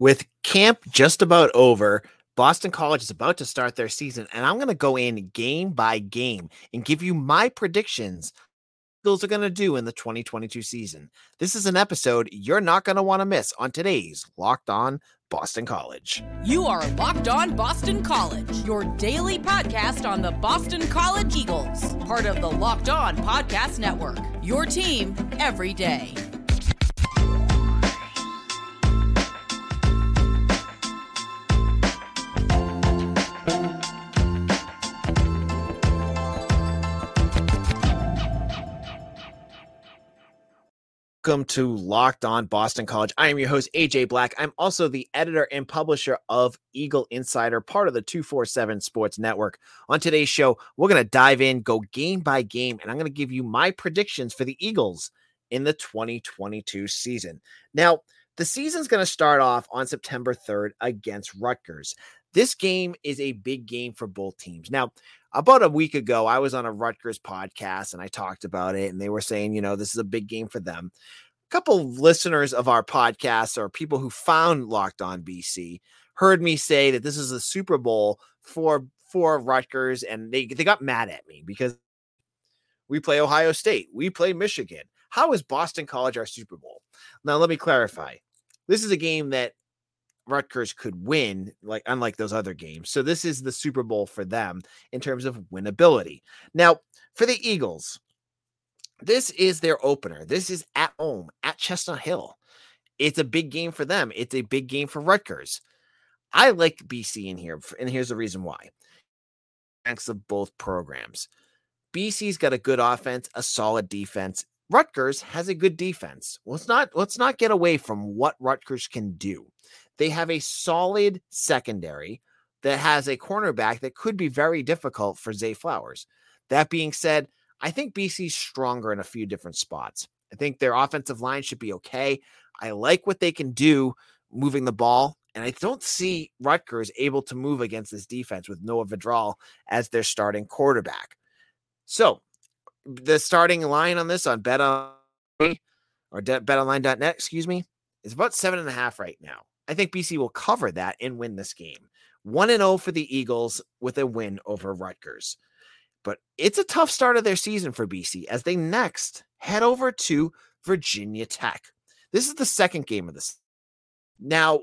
With camp just about over, Boston College is about to start their season, and I'm going to go in game by game and give you my predictions. Eagles are going to do in the 2022 season. This is an episode you're not going to want to miss on today's Locked On Boston College. You are Locked On Boston College, your daily podcast on the Boston College Eagles, part of the Locked On Podcast Network. Your team every day. Welcome to Locked On Boston College. I am your host, AJ Black. I'm also the editor and publisher of Eagle Insider, part of the 247 Sports Network. On today's show, we're going to dive in, go game by game, and I'm going to give you my predictions for the Eagles in the 2022 season. Now, the season's going to start off on September 3rd against Rutgers. This game is a big game for both teams. Now, about a week ago, I was on a Rutgers podcast and I talked about it, and they were saying, you know, this is a big game for them. A couple of listeners of our podcast or people who found Locked On BC heard me say that this is a Super Bowl for for Rutgers, and they they got mad at me because we play Ohio State, we play Michigan. How is Boston College our Super Bowl? Now, let me clarify. This is a game that Rutgers could win, like unlike those other games. So this is the Super Bowl for them in terms of winnability. Now, for the Eagles, this is their opener. This is at home at Chestnut Hill. It's a big game for them. It's a big game for Rutgers. I like BC in here, and here's the reason why. Thanks of both programs. BC's got a good offense, a solid defense. Rutgers has a good defense. Let's not let's not get away from what Rutgers can do. They have a solid secondary that has a cornerback that could be very difficult for Zay Flowers. That being said, I think BC's stronger in a few different spots. I think their offensive line should be okay. I like what they can do moving the ball. And I don't see Rutgers able to move against this defense with Noah Vedral as their starting quarterback. So the starting line on this on bet on or betonline.net, excuse me, is about seven and a half right now. I think BC will cover that and win this game. 1 and 0 for the Eagles with a win over Rutgers. But it's a tough start of their season for BC as they next head over to Virginia Tech. This is the second game of this. Now,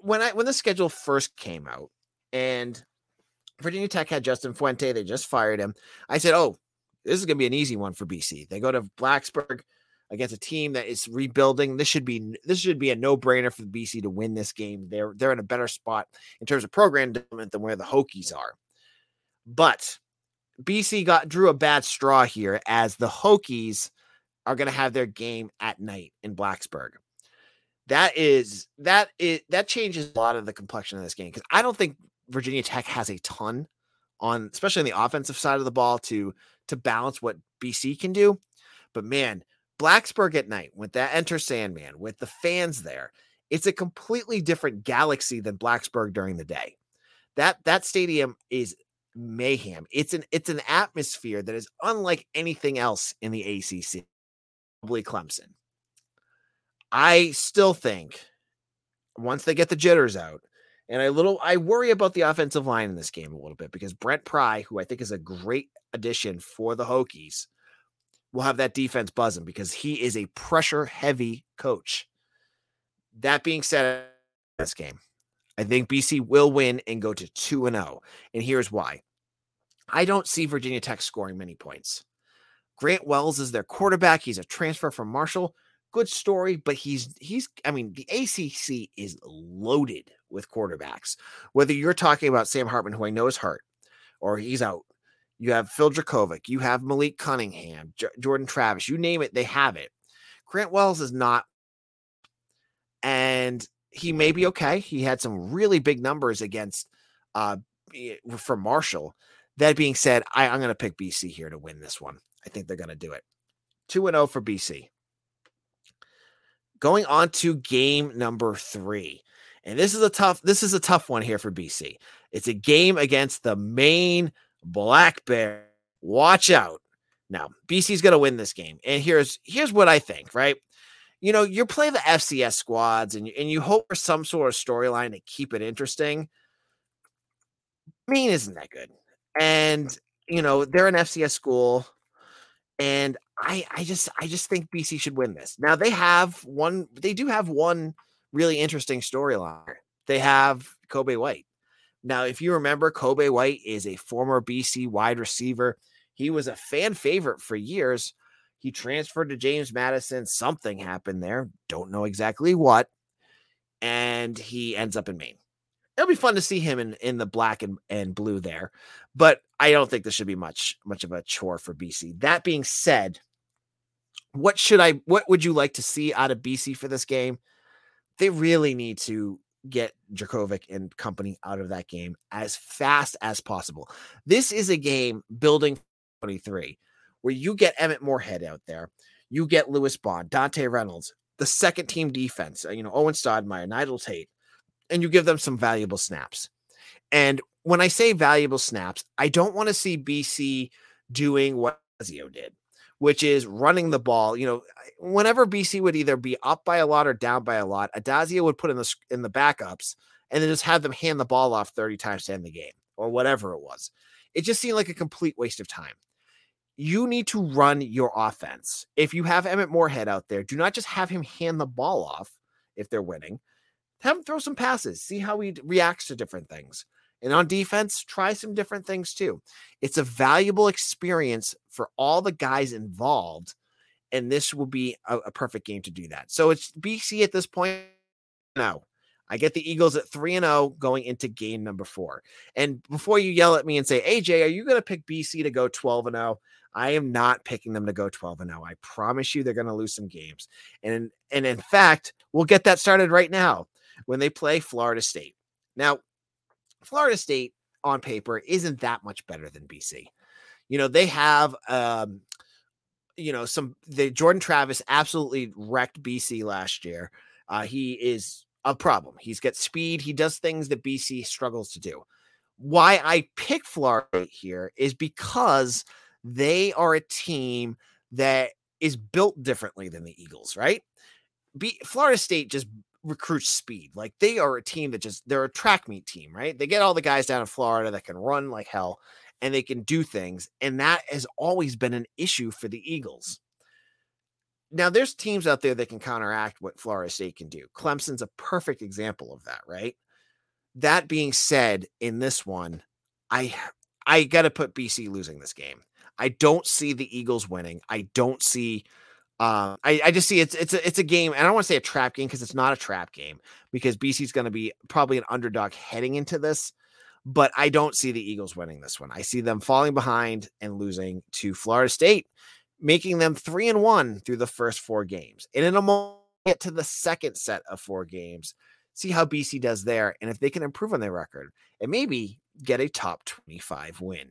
when I when the schedule first came out and Virginia Tech had Justin Fuente, they just fired him. I said, "Oh, this is going to be an easy one for BC." They go to Blacksburg against a team that is rebuilding. This should be this should be a no brainer for the BC to win this game. They're they're in a better spot in terms of program development than where the Hokies are. But BC got drew a bad straw here as the Hokies are going to have their game at night in Blacksburg. That is that is that changes a lot of the complexion of this game because I don't think Virginia Tech has a ton on, especially on the offensive side of the ball to to balance what BC can do. But man, Blacksburg at night with that Enter Sandman, with the fans there, it's a completely different galaxy than Blacksburg during the day. That that stadium is mayhem. It's an it's an atmosphere that is unlike anything else in the ACC. Probably Clemson. I still think once they get the jitters out, and I little I worry about the offensive line in this game a little bit because Brent Pry, who I think is a great addition for the Hokies, will have that defense buzzing because he is a pressure heavy coach. That being said, this game, I think BC will win and go to 2 and 0. And here's why. I don't see Virginia Tech scoring many points. Grant Wells is their quarterback. He's a transfer from Marshall. Good story, but he's he's I mean, the ACC is loaded with quarterbacks. Whether you're talking about Sam Hartman who I know is hurt or he's out you have Phil Jurkovec. You have Malik Cunningham, J- Jordan Travis. You name it, they have it. Grant Wells is not, and he may be okay. He had some really big numbers against uh for Marshall. That being said, I, I'm going to pick BC here to win this one. I think they're going to do it. 2 0 for BC. Going on to game number three. And this is a tough, this is a tough one here for BC. It's a game against the Maine Black Bear. Watch out. Now, BC's going to win this game. And here's here's what I think, right? you know, you play the FCS squads and, and you hope for some sort of storyline to keep it interesting. Maine isn't that good. And, you know, they're an FCS school. And I I just I just think BC should win this. Now they have one, they do have one really interesting storyline. They have Kobe White. Now, if you remember, Kobe White is a former BC wide receiver. He was a fan favorite for years. He transferred to James Madison. Something happened there. Don't know exactly what. And he ends up in Maine. It'll be fun to see him in, in the black and, and blue there. But I don't think this should be much much of a chore for BC. That being said, what should I what would you like to see out of BC for this game? They really need to get Jurkovec and company out of that game as fast as possible. This is a game building 23 where you get Emmett Morehead out there, you get Lewis Bond, Dante Reynolds, the second team defense, uh, you know, Owen Stodmeyer, Nigel Tate, and you give them some valuable snaps. And when I say valuable snaps, I don't want to see BC doing what Addazio did, which is running the ball. You know, whenever BC would either be up by a lot or down by a lot, Addazio would put in the in the backups and then just have them hand the ball off 30 times to end the game or whatever it was. It just seemed like a complete waste of time you need to run your offense. If you have Emmett Morehead out there, do not just have him hand the ball off if they're winning. Have him throw some passes, see how he reacts to different things. And on defense, try some different things too. It's a valuable experience for all the guys involved. And this will be a, a perfect game to do that. So it's BC at this point. Now, I get the Eagles at 3 and 0 going into game number 4. And before you yell at me and say, "AJ, are you going to pick BC to go 12 and 0?" I am not picking them to go 12 and 0. I promise you they're going to lose some games. And and in fact, we'll get that started right now when they play Florida State. Now, Florida State on paper isn't that much better than BC. You know, they have um you know, some the Jordan Travis absolutely wrecked BC last year. Uh, he is a problem. He's got speed. He does things that BC struggles to do. Why I pick Florida here is because they are a team that is built differently than the Eagles, right? Be, Florida State just recruits speed. Like they are a team that just they're a track meet team, right? They get all the guys down in Florida that can run like hell and they can do things. And that has always been an issue for the Eagles. Now, there's teams out there that can counteract what Florida State can do. Clemson's a perfect example of that, right? That being said, in this one, I I got to put BC losing this game. I don't see the Eagles winning. I don't see. Uh, I, I just see it's it's a it's a game, and I don't want to say a trap game because it's not a trap game because BC's going to be probably an underdog heading into this, but I don't see the Eagles winning this one. I see them falling behind and losing to Florida State, making them three and one through the first four games. And in a moment, get to the second set of four games, see how BC does there, and if they can improve on their record, and maybe get a top twenty five win.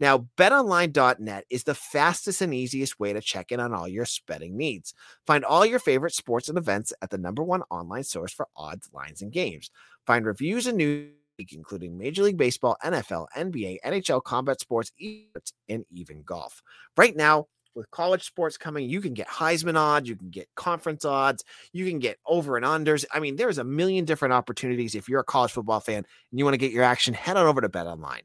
Now, betonline.net is the fastest and easiest way to check in on all your betting needs. Find all your favorite sports and events at the number one online source for odds, lines, and games. Find reviews and news, including Major League Baseball, NFL, NBA, NHL, combat sports, and even golf. Right now, with college sports coming, you can get Heisman odds, you can get conference odds, you can get over and unders. I mean, there's a million different opportunities. If you're a college football fan and you want to get your action, head on over to Bet Online.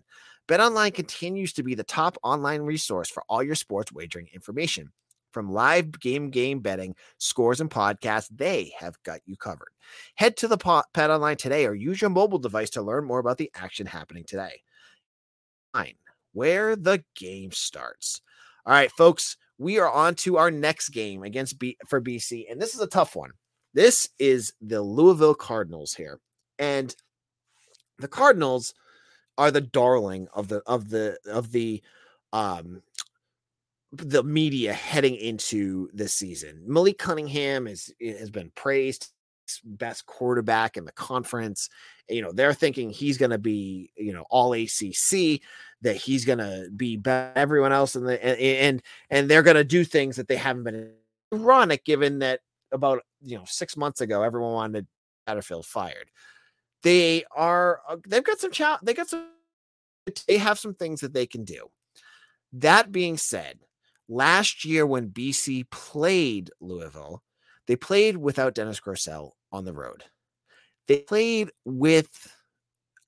BetOnline continues to be the top online resource for all your sports wagering information. From live game game betting, scores, and podcasts, they have got you covered. Head to the Bet Online today or use your mobile device to learn more about the action happening today. Fine, where the game starts. All right, folks, we are on to our next game against B for BC, and this is a tough one. This is the Louisville Cardinals here, and the Cardinals – are the darling of the of the of the um the media heading into this season. Malik Cunningham is has been praised best quarterback in the conference. You know, they're thinking he's going to be, you know, all ACC, that he's going to be better everyone else in the and and they're going to do things that they haven't been ironic given that about, you know, 6 months ago everyone wanted Satterfield fired they are uh, they've got some they got some they have some things that they can do. That being said, last year when BC played Louisville, They played without Dennis Grosel on the road. They played with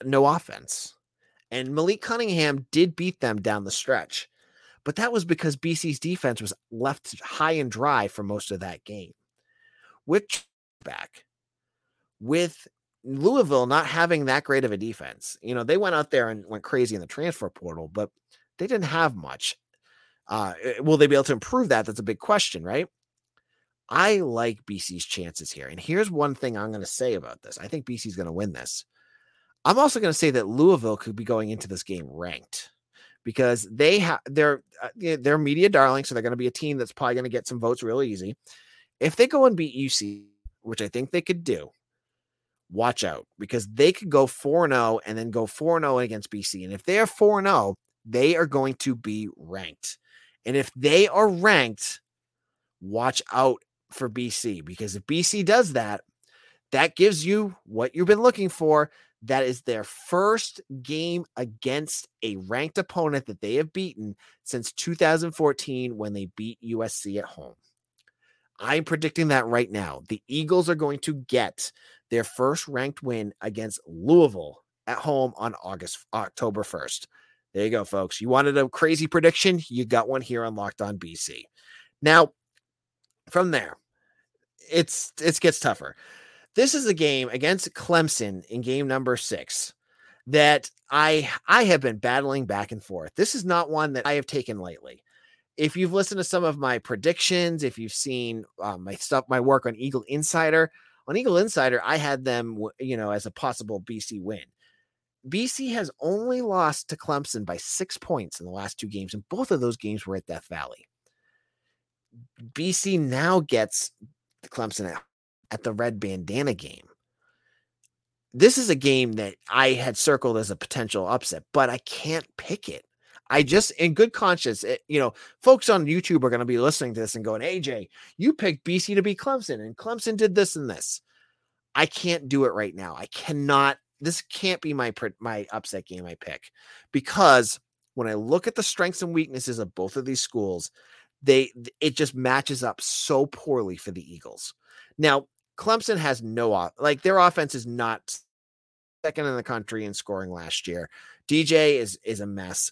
no offense. And Malik Cunningham did beat them down the stretch. But that was because BC's defense was left high and dry for most of that game. With back, with Louisville not having that great of a defense, you know, they went out there and went crazy in the transfer portal, but they didn't have much. Uh, eh, will they be able to improve that? That's a big question, right? I like BC's chances here. And here's one thing I'm going to say about this I think BC's going to win this. I'm also going to say that Louisville could be going into this game ranked because they have they're uh, they're media darling, so they're going to be a team that's probably going to get some votes real easy. If they go and beat UC, which I think they could do, watch out because they could go 4 0 and then go 4 0 against BC. And if they are 4 0, they are going to be ranked. And if they are ranked, watch out for BC because if BC does that, that gives you what you've been looking for. That is their first game against a ranked opponent that they have beaten since 2014 when they beat USC at home. I'm predicting that right now. The Eagles are going to get their first ranked win against Louisville at home on August October 1st. There you go, folks. You wanted a crazy prediction? You got one here on Locked On BC. Now, from there, it's it gets tougher. This is a game against Clemson in game number six that I I have been battling back and forth. This is not one that I have taken lightly. If you've listened to some of my predictions, if you've seen um, my stuff, my work on Eagle Insider, on Eagle Insider, I had them, you know, as a possible BC win. BC has only lost to Clemson by six points in the last two games, and both of those games were at Death Valley. BC now gets Clemson at, at the red bandana game. This is a game that I had circled as a potential upset, but I can't pick it. I just, in good conscience, it, you know, folks on YouTube are going to be listening to this and going, AJ, you picked BC to beat Clemson, and Clemson did this and this. I can't do it right now. I cannot. This can't be my my upset game I pick because when I look at the strengths and weaknesses of both of these schools, they it just matches up so poorly for the Eagles. Now, Clemson has no like their offense is not second in the country in scoring last year. DJ is is a mess.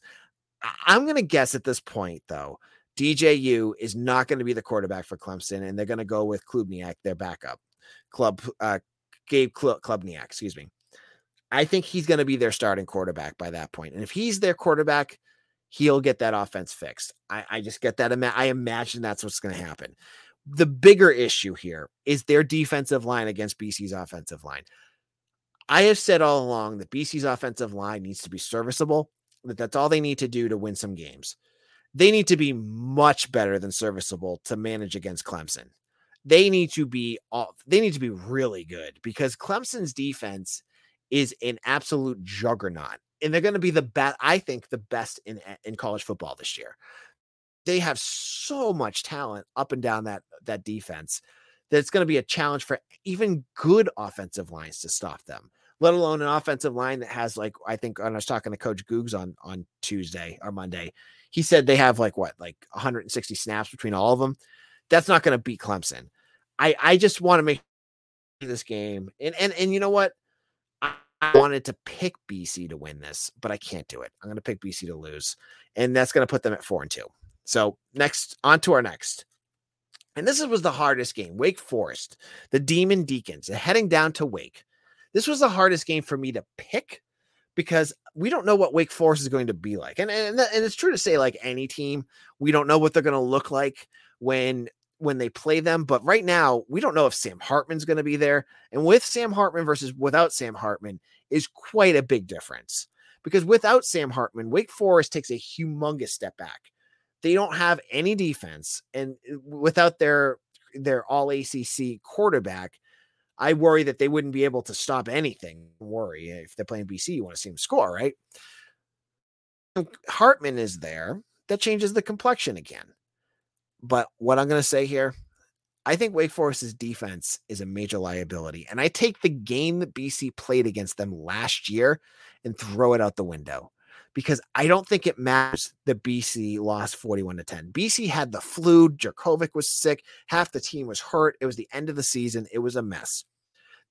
I'm going to guess at this point though, DJU is not going to be the quarterback for Clemson and they're going to go with Klubnik, their backup. Club uh Gabe Klubnik, excuse me. I think he's going to be their starting quarterback by that point. And if he's their quarterback, he'll get that offense fixed. I, I just get that. I imagine that's what's going to happen. The bigger issue here is their defensive line against BC's offensive line. I have said all along that BC's offensive line needs to be serviceable, that that's all they need to do to win some games. They need to be much better than serviceable to manage against Clemson. They need to be all, they need to be really good because Clemson's defense is an absolute juggernaut and they're going to be the best. I think the best in eh, in college football this year. They have so much talent up and down that that defense that it's going to be a challenge for even good offensive lines to stop them. Let alone an offensive line that has like I think I was talking to Coach Googs on on Tuesday or Monday, he said they have like what like 160 snaps between all of them. That's not going to beat Clemson. I I just want to make this game and and and you know what I wanted to pick BC to win this, but I can't do it. I'm going to pick BC to lose, and that's going to put them at four and two. So next, on to our next. And this was the hardest game. Wake Forest, the Demon Deacons, heading down to Wake. This was the hardest game for me to pick because we don't know what Wake Forest is going to be like. And, and, and it's true to say, like any team, we don't know what they're going to look like when when they play them. But right now, we don't know if Sam Hartman's going to be there. And with Sam Hartman versus without Sam Hartman is quite a big difference. Because without Sam Hartman, Wake Forest takes a humongous step back. They don't have any defense, and uh, without their their all ACC quarterback, I worry that they wouldn't be able to stop anything. Worry eh, if they're playing BC, you want to see them score, right? Hartman is there. That changes the complexion again. But what I'm going to say here, I think Wake Forest's defense is a major liability. And I take the game that BC played against them last year and throw it out the window because I don't think it matters that BC lost 41 to 10. BC had the flu, Jurkovec was sick, half the team was hurt. It was the end of the season. It was a mess.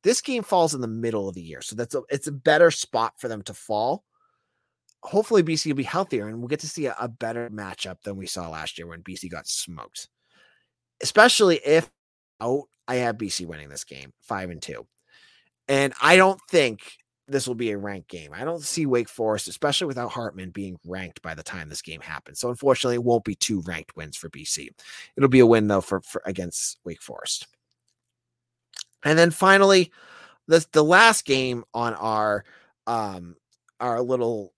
This game falls in the middle of the year, so that's a, it's a better spot for them to fall. Hopefully, BC will be healthier, and we'll get to see a, a better matchup than we saw last year when BC got smoked. Especially if out, I have BC winning this game, five and two, and I don't think this will be a ranked game. I don't see Wake Forest, especially without Hartman, being ranked by the time this game happens. So unfortunately, it won't be two ranked wins for BC. It'll be a win though for, for against Wake Forest. And then finally, the the last game on our um our little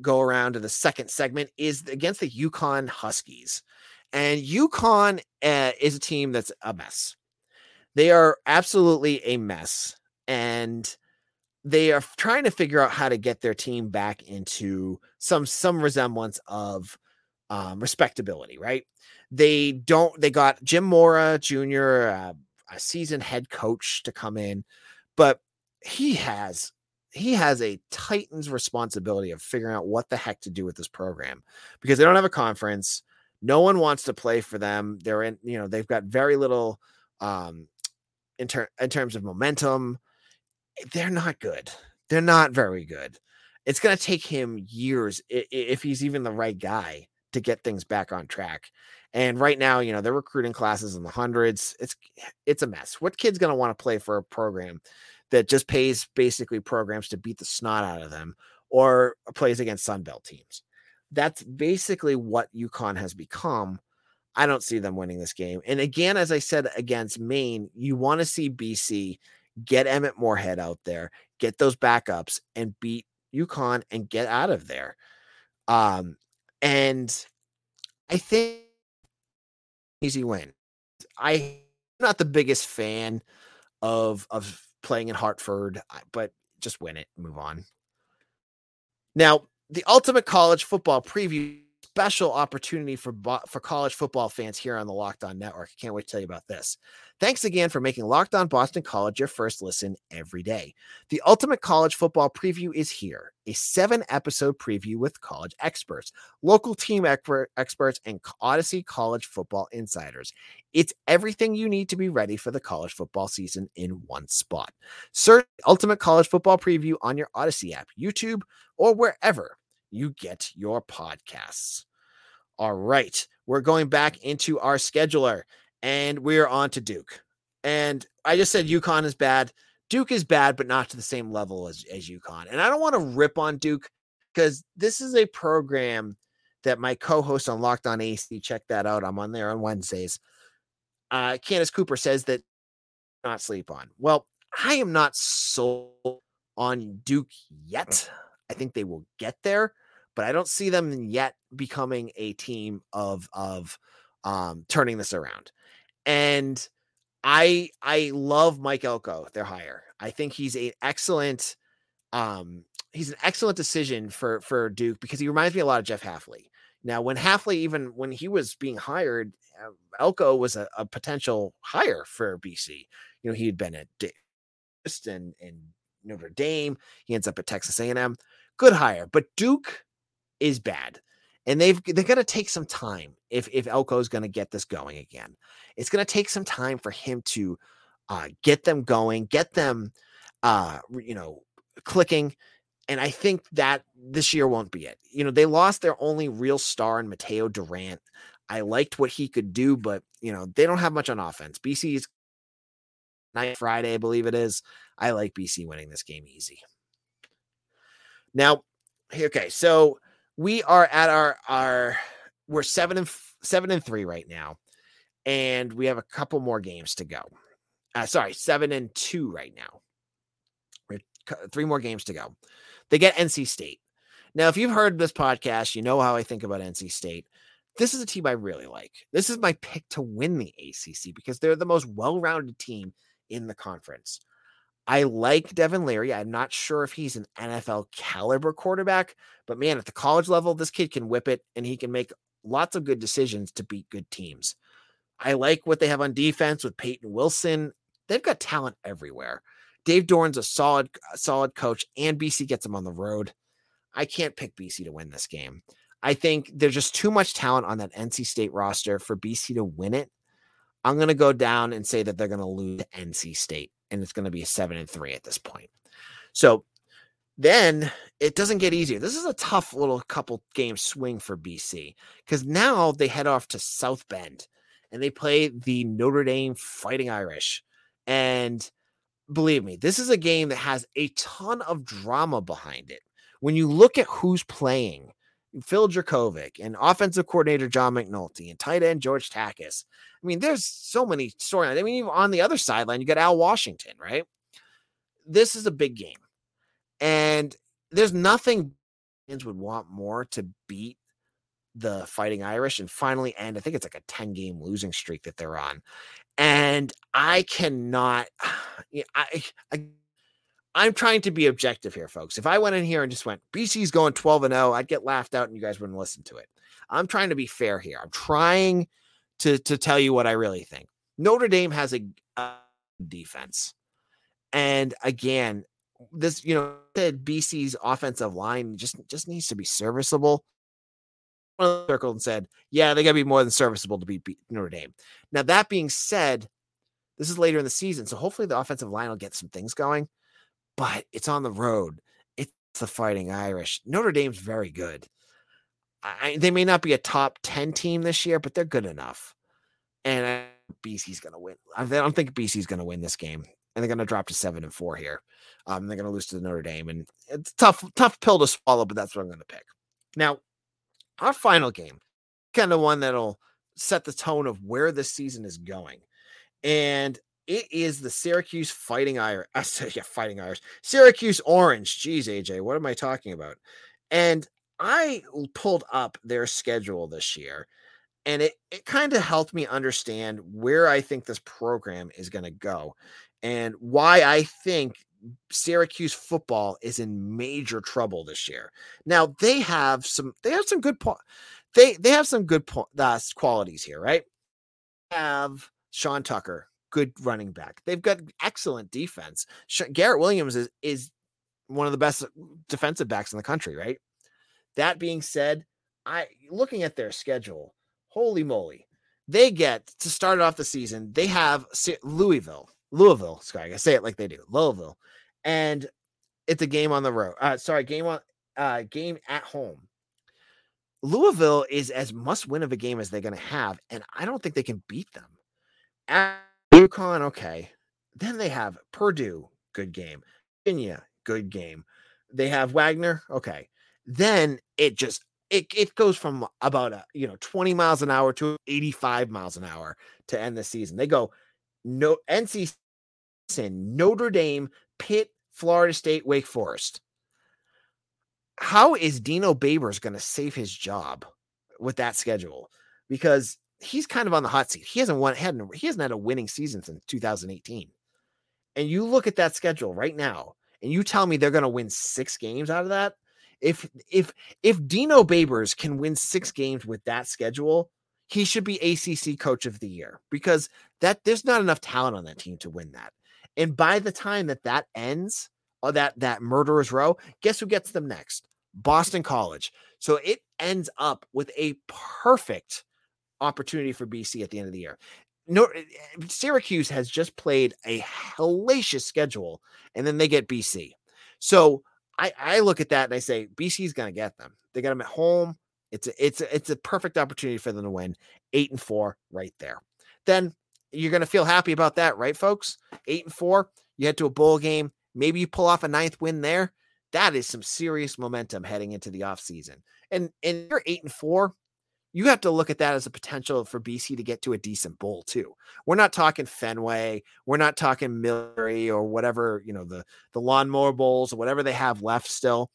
go around to the second segment is against the UConn Huskies. And UConn uh, is a team that's a mess. They are absolutely a mess. And they are trying to figure out how to get their team back into some some resemblance of um, respectability, right? They don't. They got Jim Mora Jr., uh, a seasoned head coach, to come in, but he has he has a Titans responsibility of figuring out what the heck to do with this program because they don't have a conference. No one wants to play for them. They're in, you know, they've got very little um in, ter- in terms of momentum they're not good. They're not very good. It's going to take him years if he's even the right guy to get things back on track. And right now, you know, they're recruiting classes in the hundreds. It's it's a mess. What kid's going to want to play for a program that just pays basically programs to beat the snot out of them or plays against Sunbelt teams? That's basically what UConn has become. I don't see them winning this game. And again, as I said against Maine, you want to see BC get Emmett Morehead out there, get those backups, and beat UConn and get out of there. Um, and I think easy win. I'm not the biggest fan of of playing in Hartford, but just win it, move on. Now, the ultimate college football preview special opportunity for for college football fans here on the Locked On Network. Can't wait to tell you about this. Thanks again for making Locked On Boston College your first listen every day. The ultimate college football preview is here, a seven episode preview with college experts, local team expert, experts, and Odyssey college football insiders. It's everything you need to be ready for the college football season in one spot. Search Ultimate College Football Preview on your Odyssey app, YouTube, or wherever you get your podcasts. All right, we're going back into our scheduler and we're on to Duke. And I just said UConn is bad. Duke is bad, but not to the same level as, as UConn. And I don't want to rip on Duke because this is a program that my co-host on Locked On AC, check that out. I'm on there on Wednesdays. Uh, Candace Cooper says that not sleep on. Well, I am not sold on Duke yet. I think they will get there, but I don't see them yet becoming a team of of um, turning this around. And I I love Mike Elko, their hire. I think he's an excellent um he's an excellent decision for for Duke because he reminds me a lot of Jeff Hafley. Now, when Hafley, even when he was being hired, uh, Elko was a, a, potential hire for BC. You know, he had been at and and Notre Dame. He ends up at Texas A&M. Good hire, but Duke is bad and they've they're to take some time if if Elko is going to get this going again. It's going to take some time for him to uh, get them going, get them, uh, you know, clicking. And I think that this year won't be it. You know, they lost their only real star in Mataeo Durant. I liked what he could do, but you know, they don't have much on offense. BC's night Friday, I believe it is. I like BC winning this game easy. Now, okay, so we are at our our we're seven and seven and three right now, and we have a couple more games to go. Uh, sorry, seven and two right now. We're three more games to go. They get NC State. Now, if you've heard this podcast, you know how I think about NC State. This is a team I really like. This is my pick to win the ACC because they're the most well-rounded team in the conference. I like Devin Leary. I'm not sure if he's an NFL caliber quarterback, but man, at the college level, this kid can whip it and he can make lots of good decisions to beat good teams. I like what they have on defense with Peyton Wilson. They've got talent everywhere. Dave Doeren's a solid, uh, solid coach, and BC gets them on the road. I can't pick BC to win this game. I think there's just too much talent on that NC State roster for BC to win it. I'm going to go down and say that they're going to lose to NC State, and it's going to be a seven and three at this point. So then it doesn't get easier. This is a tough little couple game swing for BC because now they head off to South Bend and they play the Notre Dame Fighting Irish. And believe me, this is a game that has a ton of drama behind it. When you look at who's playing, Phil Jurkovec and offensive coordinator John McNulty and tight end George Takacs. I mean, there's so many storylines. I mean, even on the other sideline, you got Al Washington, right? This is a big game. And there's nothing fans would want more to beat the Fighting Irish and finally end. I think it's like a 10 game losing streak that they're on. And I cannot, you know, I, I, I'm trying to be objective here, folks. If I went in here and just went, BC's going 12 and 0, I'd get laughed out and you guys wouldn't listen to it. I'm trying to be fair here. I'm trying to, to tell you what I really think. Notre Dame has a, a uh, defense. And again, this, you know, said BC's offensive line just just needs to be serviceable. Circled and said, "Yeah, they got to be more than serviceable to beat Notre Dame." Now, that being said, this is later in the season, so hopefully the offensive line will get some things going. But it's on the road. It's the Fighting Irish. Notre Dame's very good. I, they may not be a top ten team this year, but they're good enough. And I, BC's going to win. I don't think BC's going to win this game and they're going to drop to seven and four here. Um, they're going to lose to Notre Dame, and it's tough, tough pill to swallow, but that's what I'm going to pick. Now, our final game, kind of one that'll set the tone of where this season is going, and it is the Syracuse Fighting Irish. Said, yeah, Fighting Irish, Syracuse Orange. Jeez, AJ, what am I talking about? And I pulled up their schedule this year, and it it kind of helped me understand where I think this program is going to go and why I think Syracuse football is in major trouble this year. Now they have some they have some good po- they they have some good po- uh, qualities here, right? Have Sean Tucker, good running back. They've got excellent defense. Garrett Williams is is one of the best defensive backs in the country, right? That being said, I looking at their schedule, holy moly. They get to start off the season, they have Louisville, Louisville. Sorry, I say it like they do. Louisville, and it's a game on the road. Uh, sorry, game on uh, game at home. Louisville is as must win of a game as they're going to have, and I don't think they can beat them. At UConn, okay. Then they have Purdue, good game. Virginia, good game. They have Wagner, okay. Then it just it, it goes from about a you know 20 miles an hour to 85 miles an hour to end the season. They go no NC Notre Dame, Pitt, Florida State, Wake Forest. How is Dino Babers going to save his job with that schedule? Because he's kind of on the hot seat. He hasn't won, hadn't, he hasn't had a winning season since 2018. And you look at that schedule right now, and you tell me they're going to win six games out of that. If if if Dino Babers can win six games with that schedule, he should be ACC Coach of the Year because that there's not enough talent on that team to win that. And by the time that that ends, or that that murderer's row, guess who gets them next? Boston College. So it ends up with a perfect opportunity for BC at the end of the year. No, eh, eh, Syracuse has just played a hellacious schedule, and then they get BC. So I, I look at that and I say BC's going to get them. They got them at home. It's a, it's a, it's a perfect opportunity for them to win eight and four right there. Then you're going to feel happy about that, right, folks? Eight and four. You head to a bowl game. Maybe you pull off a ninth win there. That is some serious momentum heading into the offseason. And and you're eight and four. You have to look at that as a potential for BC to get to a decent bowl too. We're not talking Fenway, we're not talking Military or whatever, you know, the the lawnmower bowls or whatever they have left still.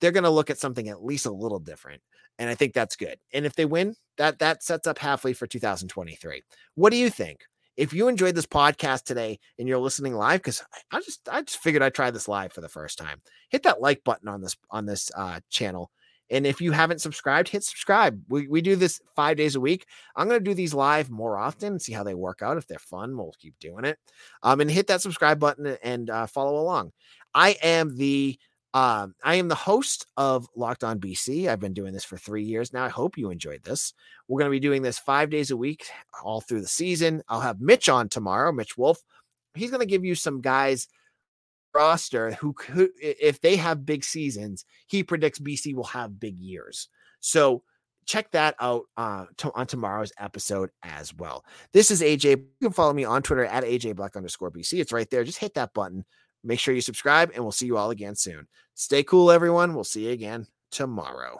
They're going to look at something at least a little different and I think that's good. And if they win, that that sets up halfway for 2023. What do you think? If you enjoyed this podcast today and you're listening live, because I just I just figured I'd try this live for the first time. Hit that like button on this on this uh, channel. And if you haven't subscribed, hit subscribe. We, we do this five days a week. I'm going to do these live more often and see how they work out. If they're fun, we'll keep doing it. Um, and hit that subscribe button and uh, follow along. I am the Um, I am the host of Locked On BC. I've been doing this for three years now. I hope you enjoyed this. We're going to be doing this five days a week all through the season. I'll have Mitch on tomorrow, Mitch Wolf. He's going to give you some guys roster who could, if they have big seasons, he predicts BC will have big years. So check that out uh, to, on tomorrow's episode as well. This is AJ. You can follow me on Twitter at AJ Black underscore BC. It's right there. Just hit that button. Make sure you subscribe, and we'll see you all again soon. Stay cool, everyone. We'll see you again tomorrow.